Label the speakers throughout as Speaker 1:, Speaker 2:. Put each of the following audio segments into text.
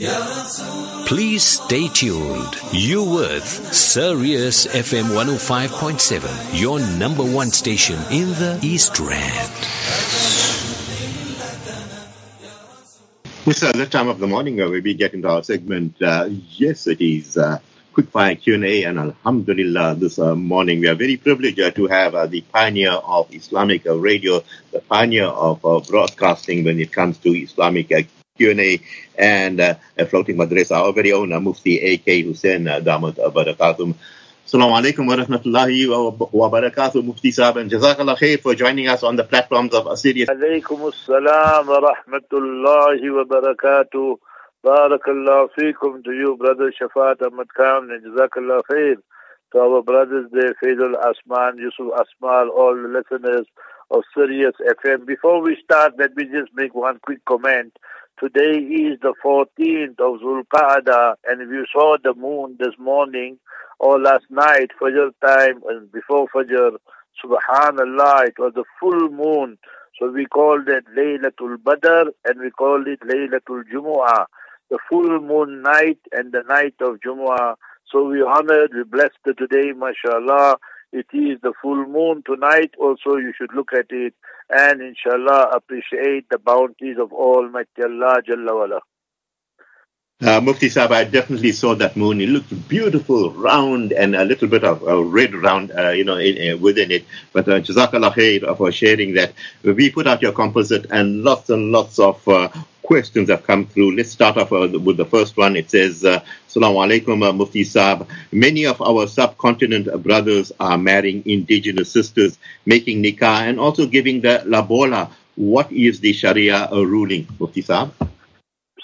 Speaker 1: Please stay tuned. You with Sirius FM 105.7, your number one station in the East Rand.
Speaker 2: Yes, sir, that time of the morning uh, we be getting to our segment. Uh, yes, it is uh, quickfire Q&A and Alhamdulillah this uh, morning we are very privileged uh, to have uh, the pioneer of Islamic uh, radio, the pioneer of broadcasting when it comes to Islamic Q&A and uh, floating madrasa, our very own uh, Mufti A.K. Hoosen uh, Damat uh, Barakatum. Assalamu alaikum wa rahmatullahi wa barakatuh, Mufti Sab and Jazakallah khair for joining us on the platforms of Assyria.
Speaker 3: Alaykum assalam wa rahmatullahi wa barakatuh. Barakallah feekum to you, brother Shafat Ahmad Khan, and Jazakallah khair to our brothers there, Faisal Asman, Yusuf Asmal, all the listeners of Sirius FM. Before we start, let me just make one quick comment Today is the 14th of Zulqa'dah and if you saw the moon this morning or last night, Fajr time and before Fajr, Subhanallah, it was the full moon. So we called it Laylatul Badr and we called it Laylatul Jumu'ah, the full moon night and the night of Jumu'ah. So we honored, we blessed today, mashallah. It is the full moon tonight. Also, you should look at it and inshallah appreciate the bounties of Almighty Allah Jalla wala.
Speaker 2: Uh, Mufti Sahib, I definitely saw that moon. It looked beautiful, round, and a little bit of uh, red round, uh, you know, in, uh, within it. But uh, Jazakallah khair for sharing that. We put out your composite, and lots and lots of uh, questions have come through. Let's start off uh, with the first one. It says, uh, Assalamu alaikum, uh, Mufti Sahib. Many of our subcontinent brothers are marrying indigenous sisters, making nikah, and also giving the lobola. What is the Sharia ruling, Mufti Sahib?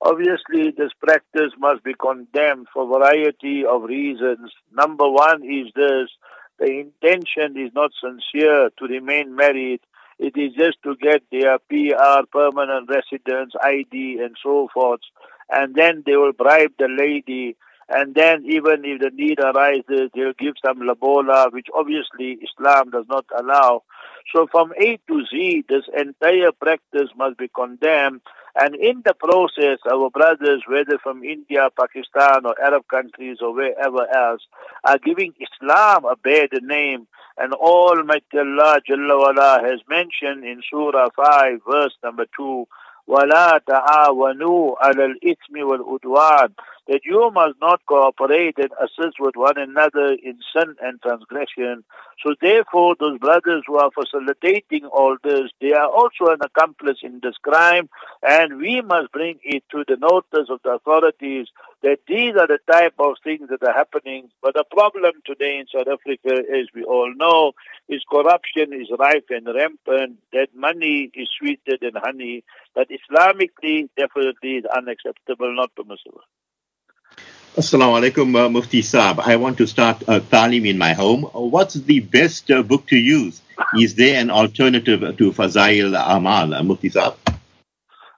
Speaker 3: Obviously, this practice must be condemned for a variety of reasons. Number one is this the intention is not sincere to remain married. It is just to get their PR, permanent residence, ID, and so forth. And then they will bribe the lady. And then, even if the need arises, they'll give some lobola, which obviously Islam does not allow. So, from A to Z, this entire practice must be condemned. And in the process, our brothers, whether from India, Pakistan, or Arab countries, or wherever else, are giving Islam a bad name. And Almighty Allah Jalla wala has mentioned in Surah 5, verse number 2, وَلَا تَعَاوَنُوا عَلَى الْإِثْمِ وَالْعُدْوَانِ that you must not cooperate and assist with one another in sin and transgression. So therefore, those brothers who are facilitating all this, they are also an accomplice in this crime, and we must bring it to the notice of the authorities that these are the type of things that are happening. But the problem today in South Africa, as we all know, is corruption is rife and rampant, that money is sweeter than honey, that Islamically definitely is unacceptable, not permissible.
Speaker 2: Assalamu alaikum, uh, Mufti Saab. I want to start uh, Taalim in my home. Uh, What's the best uh, book to use? Is there an alternative to Fazail Amal, uh, Mufti Saab?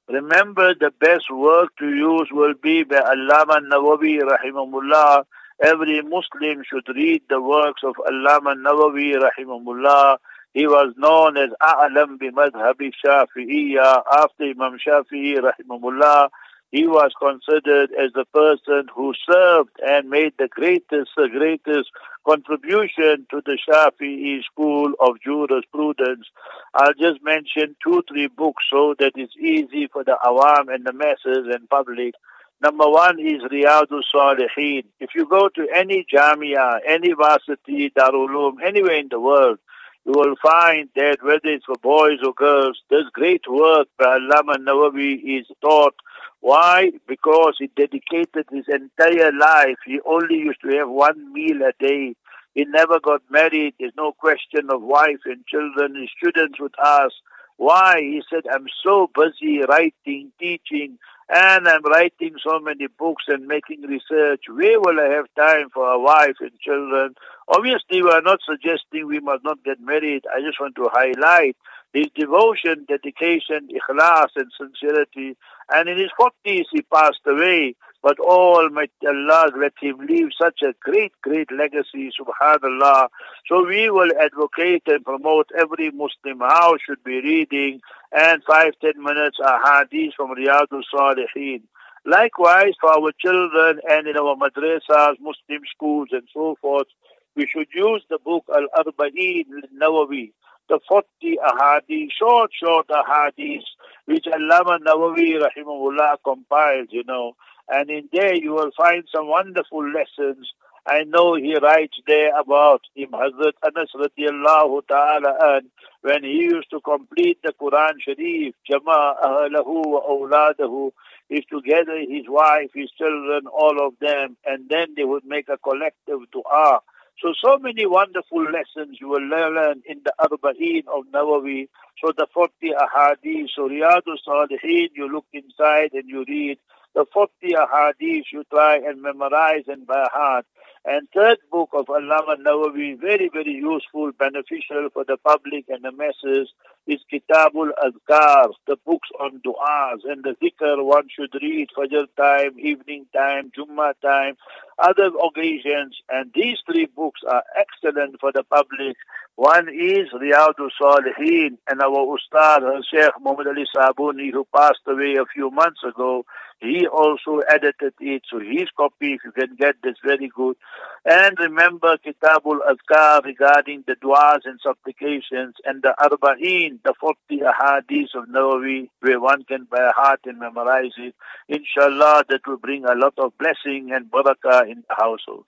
Speaker 3: Remember, the best work to use will be by Allama Nawawi rahimahullah. Every Muslim should read the works of Allama Nawawi rahimahullah. He was known as A'lam bi Madhabi Shafi'iyya after Imam Shafi'i rahimahullah. He was considered as the person who served and made the greatest, the greatest contribution to the Shafi'i school of jurisprudence. I'll just mention two, three books so that it's easy for the awam and the masses and public. Number one is Riyadu Salihin. If you go to any jamia, any varsity, Darul Uloom, anywhere in the world, you will find that whether it's for boys or girls, this great work by Allama Nawawi is taught. Why? Because he dedicated his entire life. He only used to have one meal a day. He never got married. There's no question of wife and children. His students would ask, why? He said, I'm so busy writing, teaching, and I'm writing so many books and making research. Where will I have time for a wife and children? Obviously, we are not suggesting we must not get married. I just want to highlight his devotion, dedication, ikhlas, and sincerity. And in his 40s, he passed away. But Almighty Allah let him leave such a great, great legacy, subhanallah. So we will advocate and promote every Muslim house should be reading and five, ten minutes a hadith from Riyadul Salihin. Likewise, for our children and in our madrasas, Muslim schools, and so forth, we should use the book Al Arba'in Nawawi, the 40 ahadith, short, short ahadith, which Allama Nawawi rahimahullah compiled, you know. And in there you will find some wonderful lessons. I know he writes there about Imam Hazrat Anas radiallahu ta'ala and when he used to complete the Quran Sharif, Jama ahlahu wa awladahu, is together his wife, his children, all of them, and then they would make a collective dua so, so many wonderful lessons you will learn in the Arba'een of Nawawi. So the 40 ahadith, so Riyadus Salihin, you look inside and you read. The 40 ahadith you try and memorize and by heart. And third book of Allama Nawawi, very, very useful, beneficial for the public and the masses, is Kitabul Azkar, the books on du'as and the zikr one should read Fajr time, evening time, Jummah time, other occasions. And these three books are excellent for the public. One is Riyadul Salihin and our Ustad, Sheikh Muhammad Ali Sabuni, who passed away a few months ago. He also edited it, so his copy, if you can get this, very good. And remember Kitabul Azkar regarding the du'as and supplications and the Arba'in, the 40 ahadith of Nawawi, where one can by heart and memorize it. Inshallah, that will bring a lot of blessing and barakah in the household.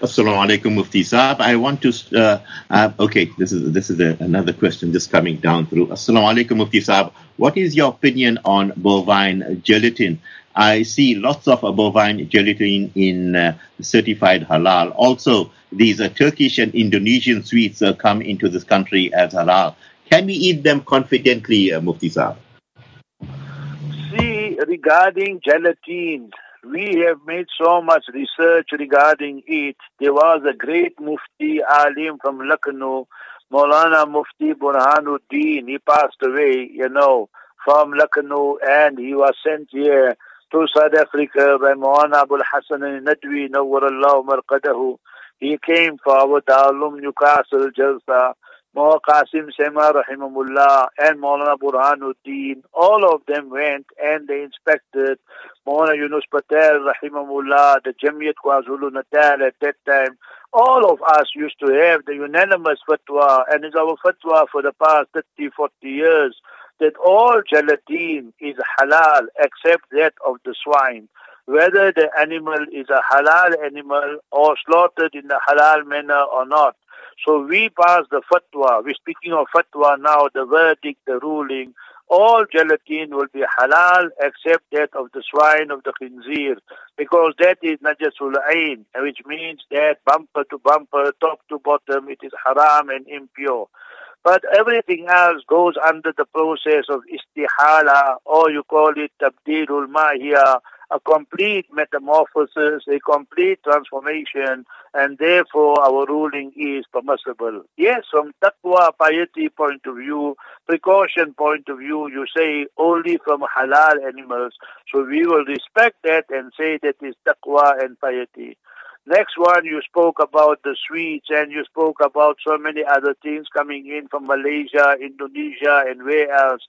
Speaker 2: Assalamu alaikum, Mufti Saab. I want to, uh, uh, okay, this is this is a, another question just coming down through. Assalamu alaikum, Mufti Saab. What is your opinion on bovine gelatin? I see lots of bovine gelatin in uh, certified halal. Also, these uh, Turkish and Indonesian sweets uh, come into this country as halal. Can we eat them confidently, uh, Mufti Saab?
Speaker 3: See, regarding gelatin, we have made so much research regarding it. There was a great Mufti Alim from Lucknow, Maulana Mufti Burhanuddin. He passed away, you know, from Lucknow and he was sent here to South Africa by Maulana Abul Hassan al-Nadwi, Nawwarallahu Marqadahu. He came for our Darul Uloom Newcastle Jalsa. Maulana Qasim Sema Rahimahullah and Maulana Burhanuddin, all of them went and they inspected Maulana Yunus Patel Rahimahullah, the Jamiyat KwaZulu Natal at that time. All of us used to have the unanimous fatwa and it's our fatwa for the past 30, 40 years that all gelatin is halal except that of the swine whether the animal is a halal animal or slaughtered in the halal manner or not. So we pass the fatwa. We're speaking of fatwa now, the verdict, the ruling. All gelatin will be halal except that of the swine of the khinzir because that is najasul ain, which means that bumper to bumper, top to bottom, it is haram and impure. But everything else goes under the process of istihala or you call it tabdilul mahiyah a complete metamorphosis, a complete transformation, and therefore our ruling is permissible. Yes, from taqwa, piety point of view, precaution point of view, you say only from halal animals. So we will respect that and say that is taqwa and piety. Next one, you spoke about the sweets and you spoke about so many other things coming in from Malaysia, Indonesia, and where else.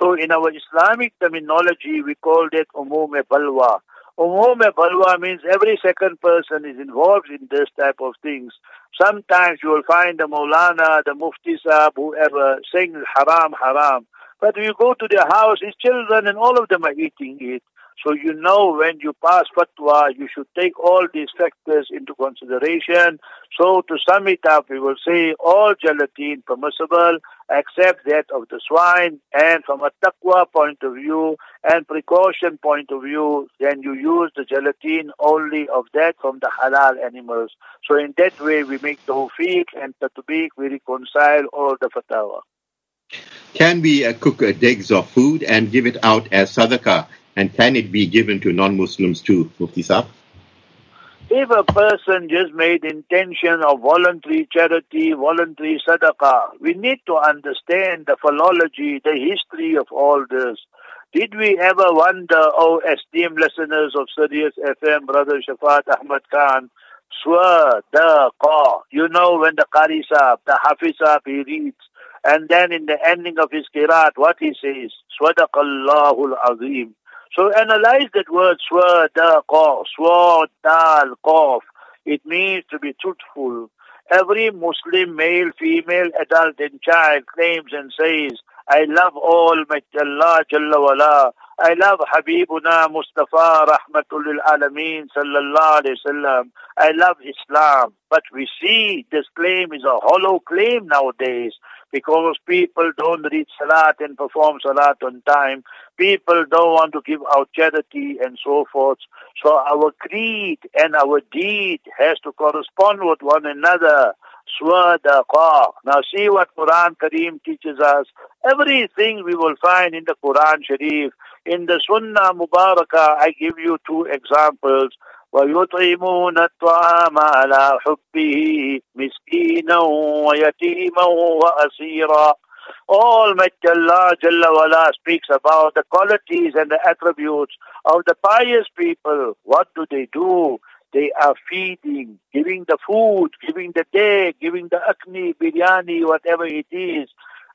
Speaker 3: So in our Islamic terminology, we call that umum balwa. Umum balwa means every second person is involved in this type of things. Sometimes you will find the Maulana, the Mufti Sahib, whoever, saying haram, haram. But you go to their house, his children and all of them are eating it. So you know when you pass fatwa, you should take all these factors into consideration. So to sum it up, we will say all gelatin permissible except that of the swine. And from a taqwa point of view and precaution point of view, then you use the gelatin only of that from the halal animals. So in that way, we make tawfiq and tatbiq, we reconcile all the fatwa.
Speaker 2: Can we uh, cook uh, digs of food and give it out as sadaqah And can it be given to non-Muslims too, Mufti Saab?
Speaker 3: If a person just made intention of voluntary charity, voluntary sadaqah, we need to understand the philology, the history of all this. Did we ever wonder, oh esteemed listeners of Sirius FM, Brother Shafat Ahmad Khan, Swadaqa. You know when the Qari Sahib, the Hafiz Sahib, he reads, and then in the ending of his Qiraat, what he says, Swadaqallahul Azim. So analyze that word swad, dal, qaf. It means to be truthful. Every Muslim male, female, adult and child claims and says, I love all Allah Jalla wala. I love Habibuna Mustafa Rahmatul Alameen Sallallahu Alaihi Wasallam. I love Islam. But we see this claim is a hollow claim nowadays because people don't read Salat and perform Salat on time. People don't want to give out charity and so forth. So our creed and our deed has to correspond with one another. Now see what Quran Kareem teaches us. Everything we will find in the Quran Sharif. In the Sunnah Mubarakah, I give you two examples. ويطعمون الطعام على حبه مسكينا ويتيما وأسيرا Almighty Allah Jalla Wala speaks about the qualities and the attributes of the pious people. What do they do? They are feeding, giving the food, giving the day, giving the akni, biryani, whatever it is.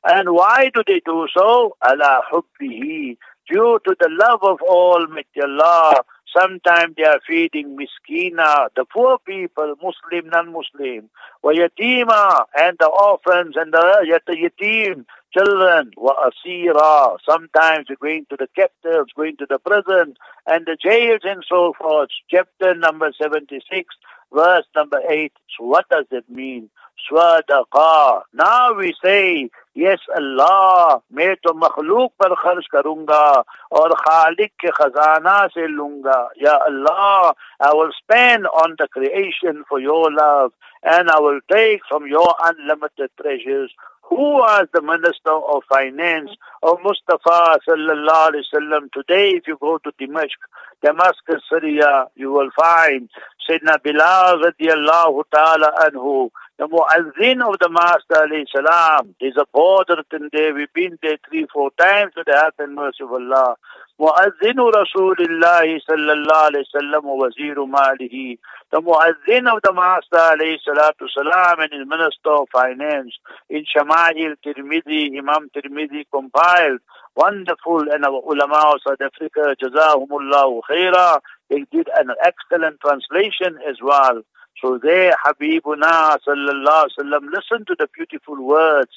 Speaker 3: And why do they do so? Allah hubbihi, due to the love of Almighty Allah. Sometimes they are feeding miskina, the poor people, Muslim, non-Muslim, wa yatima, and the orphans and the yatim, children, wa asira. Sometimes they're going to the captives, going to the prison and the jails and so forth. Chapter number 76, verse number 8. So what does it mean? Swadaqa. Now we say, yes Allah, मैं तो मखलूक पर खर्च करूंगा और खालिक के खजाना से लूंगा या Allah, I will spend on the creation for your love and I will take from your unlimited treasures who was the Minister of Finance of Mustafa sallallahu alaihi wasallam. Today, if you go to Dimashq, Damascus, Syria, you will find Sayyidina Bilal radiallahu ta'ala anhu, The Muazzin of the Master alayhi salam is a Hadrat there. We've been there three, four times with the help and mercy of Allah. Muazzin Rasulullah sallallahu alayhi sallam wa waziru malihi. The Muazzin of the Master alayhi salatu salam and his Minister of Finance in Shama'il Tirmidhi, Imam Tirmidhi compiled. Wonderful and our ulama of South Africa, Jazahumullahu khaira. They did an excellent translation as well. so there Habibuna sallallahu alaihi wasallam listen to the beautiful words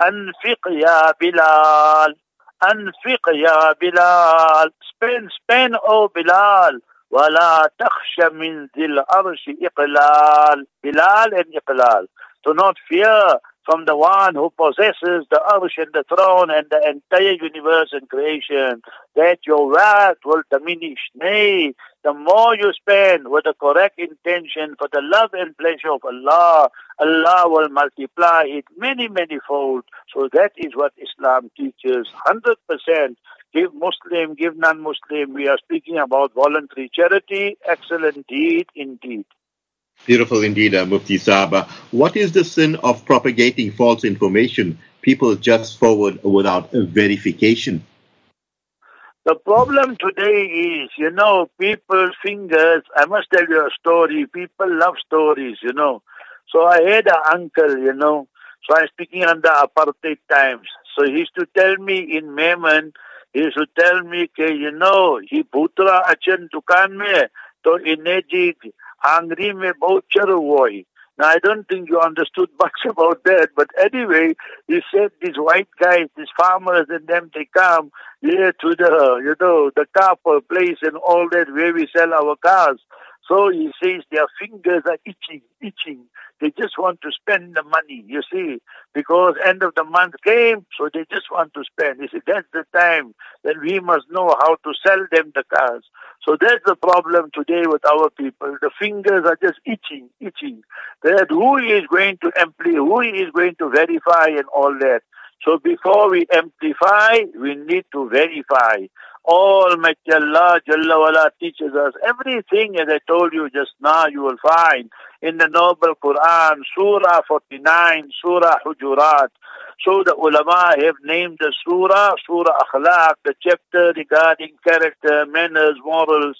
Speaker 3: anfiq ya Bilal أنفق يا بلال spend spend أو بلال ولا تخش من ذي العرش إقلال بلال and إقلال do not fear from the one who possesses the arsh and the throne and the entire universe and creation, that your wealth will diminish. Nay, the more you spend with the correct intention for the love and pleasure of Allah, Allah will multiply it many, many fold. So that is what Islam teaches. 100% give Muslim, give non-Muslim. We are speaking about voluntary charity, excellent deed indeed.
Speaker 2: Beautiful indeed, uh, Mufti Saba. What is the sin of propagating false information? People just forward without verification.
Speaker 3: The problem today is, you know, people's fingers. I must tell you a story. People love stories, you know. So I had an uncle, you know. So I'm speaking under apartheid times. So he used to tell me in Memon, he used to tell me, okay, you know, he putra achan dukan mein, to inejig Angri me bahut charo. Now, I don't think you understood much about that, but anyway, he said these white guys, these farmers and them, they come here to the, you know, the car place and all that where we sell our cars. So he says their fingers are itching, itching. They just want to spend the money, you see, because end of the month came, so they just want to spend. You see, that's the time that we must know how to sell them the cars. So that's the problem today with our people. The fingers are just itching, itching. That who is going to employ, who is going to verify and all that. So before we amplify, we need to verify. Almighty Allah Jalla wala teaches us everything as I told you just now you will find in the noble Quran, Surah 49, Surah Hujurat. So the ulama have named the surah, Surah Akhlaq, the chapter regarding character, manners, morals.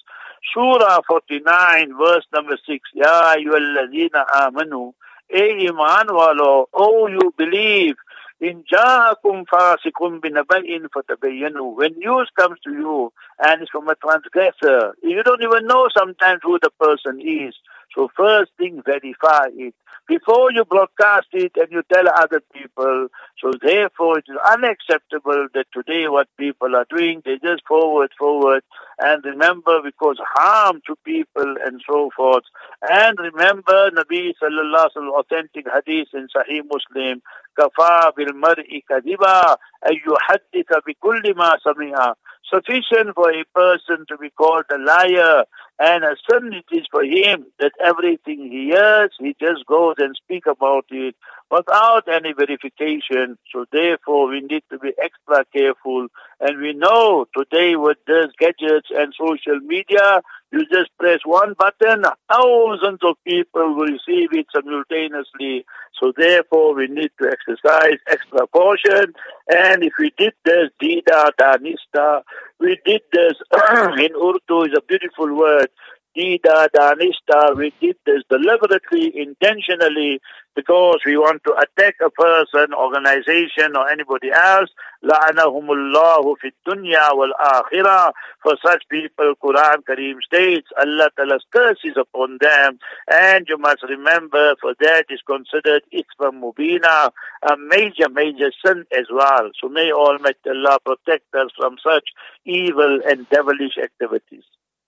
Speaker 3: Surah 49, verse number 6. Ya ayyuhalladhina amanu. A iman walo, oh you believe. In ja'akum fasikum binaba'in fatabayyanu. When news comes to you and it's from a transgressor, you don't even know sometimes who the person is. So first thing, verify it Before you broadcast it and you tell other people, so therefore it is unacceptable that today what people are doing, they just forward, forward, and remember because harm to people and so forth. And remember Nabi sallallahu alaihi wasallam authentic hadith in Sahih Muslim, كفى بالمرء كذبا أن يحدث بكل ما سمع sufficient for a person to be called a liar and a sin it is for him that everything he hears, he just goes and speak about it without any verification. So therefore we need to be extra careful. And we know today with these gadgets and social media, you just press one button, thousands of people will receive it simultaneously. So therefore, we need to exercise extra caution. And if we did this, dida danista, we did this in Urdu is a beautiful word. Dida danista, we did this deliberately, intentionally, because we want to attack a person, organization, or anybody else. La'anahumullahu fi dunya wal akhirah. For such people, Quran Kareem states, Allah Ta'ala's curses upon them. And you must remember, for that is considered itfa mubina, a major, major sin as well. So may Almighty Allah protect us from such evil and devilish activities.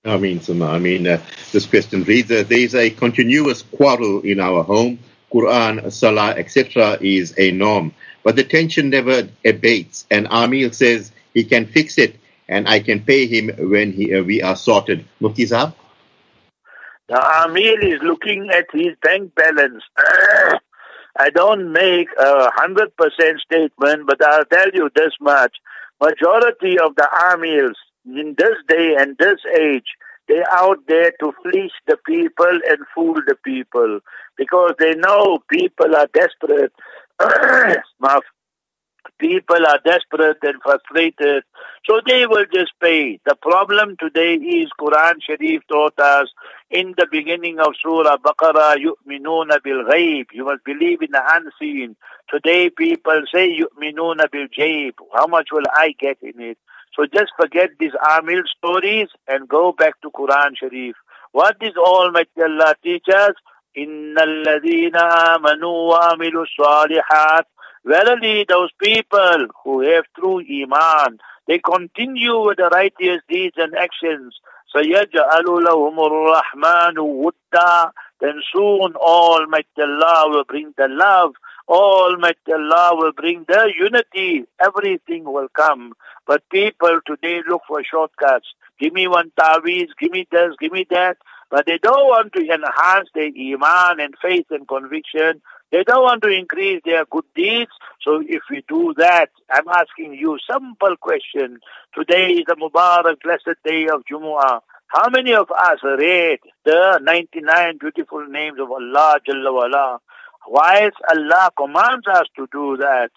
Speaker 2: I mean, Summa, I mean, uh, this question reads, uh, there is a continuous quarrel in our home. Quran, Salah, etc. is a norm. But the tension never abates. And Amil says he can fix it and I can pay him when he, uh, we are sorted. Mufti Saab?
Speaker 3: The Amil is looking at his bank balance. I don't make a hundred percent statement, but I'll tell you this much. Majority of the Amils in this day and this age, they're out there to fleece the people and fool the people because they know people are desperate. people are desperate and frustrated, so they will just pay. The problem today is Quran Sharif taught us in the beginning of Surah Baqarah, bil ghaib. You must believe in the unseen. Today people say bil jayb. How much will I get in it? So just forget these Amil stories and go back to Quran Sharif. What does Almighty Allah teach us? إِنَّ الَّذِينَ آمَنُوا وَعَمِلُوا الصَّالِحَاتِ Verily those people who have true Iman, they continue with the righteous deeds and actions. سَيَجْعَلُ لَهُمُ الرَّحْمَنُ وُدًّا Then soon Almighty Allah will bring the love Almighty Allah will bring the unity. Everything will come. But people today look for shortcuts. Give me one tawiz, give me this, give me that. But they don't want to enhance their iman and faith and conviction. They don't want to increase their good deeds. So if we do that, I'm asking you simple question. Today is the Mubarak blessed day of Jumu'ah. How many of us read the 99 beautiful names of Allah Jalla wala? Whilst Allah commands us to do that,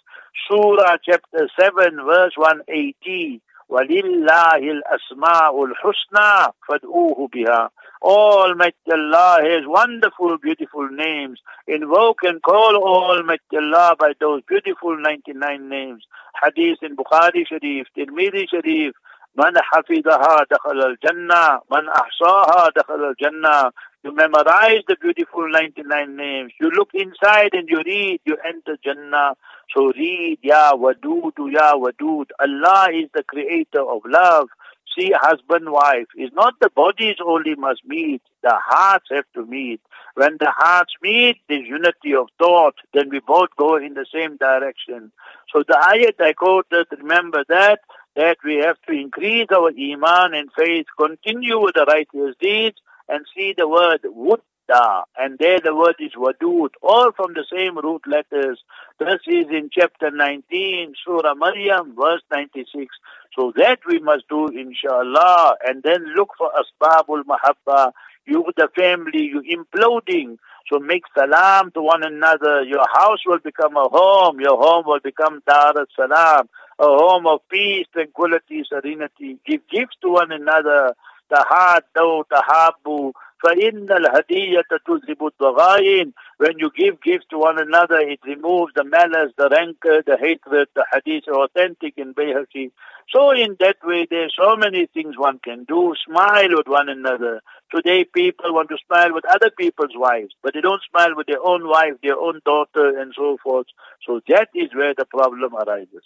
Speaker 3: Surah chapter 7 verse 180, وَلِلَّهِ الْأَسْمَاءُ الْحُسْنَى فَادْعُوهُ بِهَا Almighty Allah has wonderful, beautiful names. Invoke and call Almighty Allah by those beautiful 99 names. Hadith in Bukhari Sharif, Tirmidhi Sharif, من حفظها دخل الجنة من أحصاها دخل الجنة you memorize the beautiful 99 names. You look inside and you read, you enter Jannah. So read, Ya Wadud, Ya Wadud. Allah is the creator of love. See, husband, wife, is not the bodies only must meet, the hearts have to meet. When the hearts meet, there's unity of thought, then we both go in the same direction. So the ayat I quoted, remember that, that we have to increase our iman and faith, continue with the righteous deeds, and see the word would And there the word is wadud, all from the same root letters. This is in chapter 19, Surah Maryam, verse 96. So that we must do, inshallah. And then look for asbabul mahabba. You, the family, you imploding. So make salam to one another. Your house will become a home. Your home will become dar salam, a home of peace, tranquility, serenity. Give gifts to one another. Tahaddu, tahabu. فَإِنَّ الْهَدِيَّةَ تُذْهِبُ الضَّغَائِنِ When you give gifts to one another, it removes the malice, the rancor, the hatred, the hadith authentic in Bayhaqi. So in that way, there's so many things one can do. Smile with one another. Today people want to smile with other people's wives, but they don't smile with their own wife, their own daughter, and so forth. So that is where the problem arises.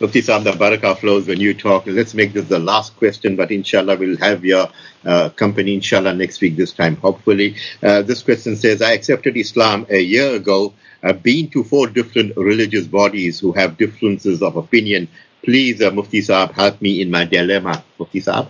Speaker 2: Mufti Saab, the barakah flows when you talk. Let's make this the last question, but inshallah we'll have your uh, company inshallah next week this time, hopefully. Uh, this question says, I accepted Islam a year ago. I've been to four different religious bodies who have differences of opinion. Please, uh, Mufti Saab, help me in my dilemma. Mufti Saab?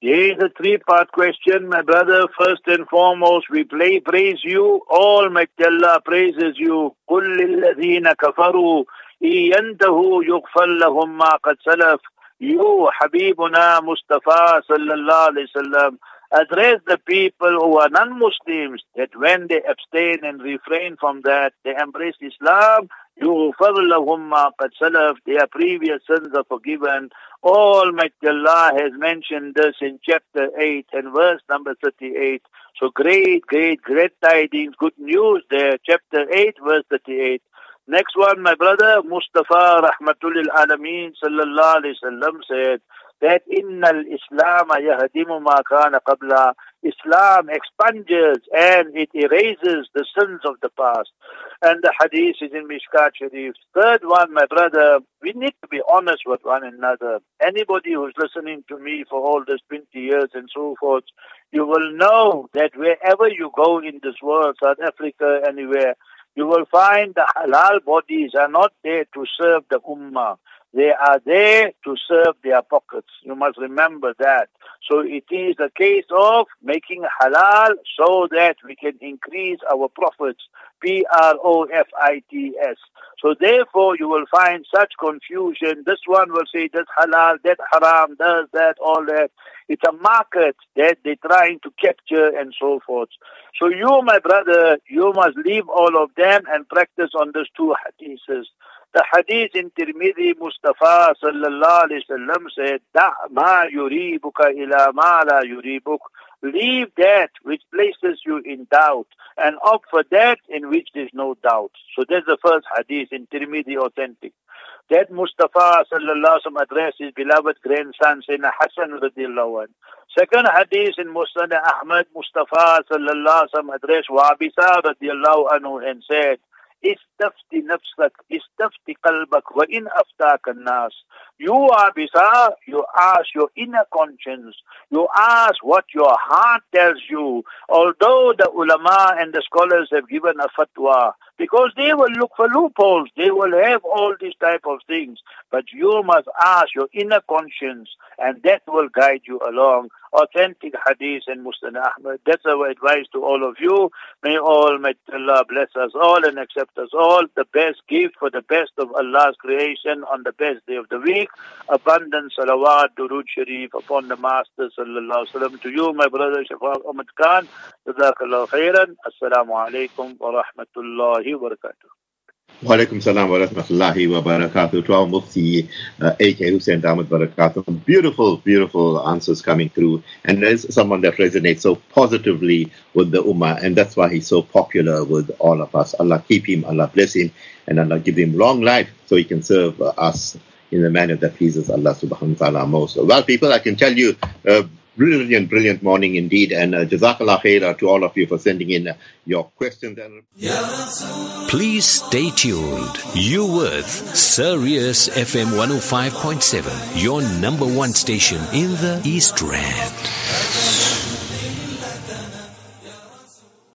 Speaker 3: Here's a three-part question, my brother. First and foremost, we play, praise you. All Allah praises you. قُلْ لِلَّذِينَ كَفَرُوا ينتهوا يغفر لهم ما قد سلف you Habibuna Mustafa sallallahu alayhi wasallam address the people who are non-Muslims that when they abstain and refrain from that, they embrace Islam, يغفر لهم ما قد سلف, their previous sins are forgiven. Almighty Allah has mentioned this in chapter 8 and verse number 38. So great, great, great tidings, good news there. Chapter 8 verse 38. Next one, my brother Mustafa Rahmatul Alameen sallallahu alayhi wasallam said that innal Islam yahdimu ma kana qabla. Islam expunges and it erases the sins of the past. And the hadith is in Mishkat Sharif. Third one, my brother, we need to be honest with one another. Anybody who's listening to me for all this 20 years and so forth, you will know that wherever you go in this world, South Africa, anywhere, you will find the halal bodies are not there to serve the ummah. They are there to serve their pockets. You must remember that. So it is a case of making halal so that we can increase our profits. P-R-O-F-I-T-S. So therefore you will find such confusion. This one will say that's halal, that haram, does that, all that. It's a market that they're trying to capture and so forth. So you, my brother, you must leave all of them and practice on these two hadiths. The hadith in Tirmidhi, Mustafa sallallahu alayhi wasallam said, Da ma yuribuka ila ma la yuribuk. Leave that which places you in doubt and opt for that in which there is no doubt. So that's the first hadith in Tirmidhi authentic. That Mustafa sallallahu alaihi addressed his beloved grandson Sayyidina Hassan radiallahu anh. Second hadith in Ahmad Mustafa sallallahu alaihi addressed Wabisa radiallahu anhu and said, استفتي نفسك استفتي قلبك وإن أفتاك الناس you are bisa, you ask your inner conscience, you ask what your heart tells you, although the ulama and the scholars have given a fatwa, because they will look for loopholes, they will have all these type of things, but you must ask your inner conscience, and that will guide you along. Authentic hadith and Muslim Ahmad. That's our advice to all of you. May all, may Allah bless us all and accept us all. The best gift for the best of Allah's creation on the best day of the week abundant salawat, durud sharif upon the Master sallallahu alaihi. To you, my brother Shafaq Ahmad Khan, jazakallah khairan. Assalamu alaikum wa wa barakatuh.
Speaker 2: Walaikum salam wa rahmatullahi wa barakatuh to our Mufti uh, A.K. Hoosen Ahmad Barakatuh. Beautiful, beautiful answers coming through. And there's someone that resonates so positively with the Ummah, and that's why he's so popular with all of us. Allah keep him, Allah bless him, and Allah give him long life so he can serve uh, us in a manner that pleases Allah subhanahu wa ta'ala most. Well, people, I can tell you, uh, brilliant, brilliant morning indeed. And uh, Jazakallah khairah to all of you for sending in uh, your questions.
Speaker 1: Please stay tuned. You with Sirius FM 105.7, your number one station in the East Rand.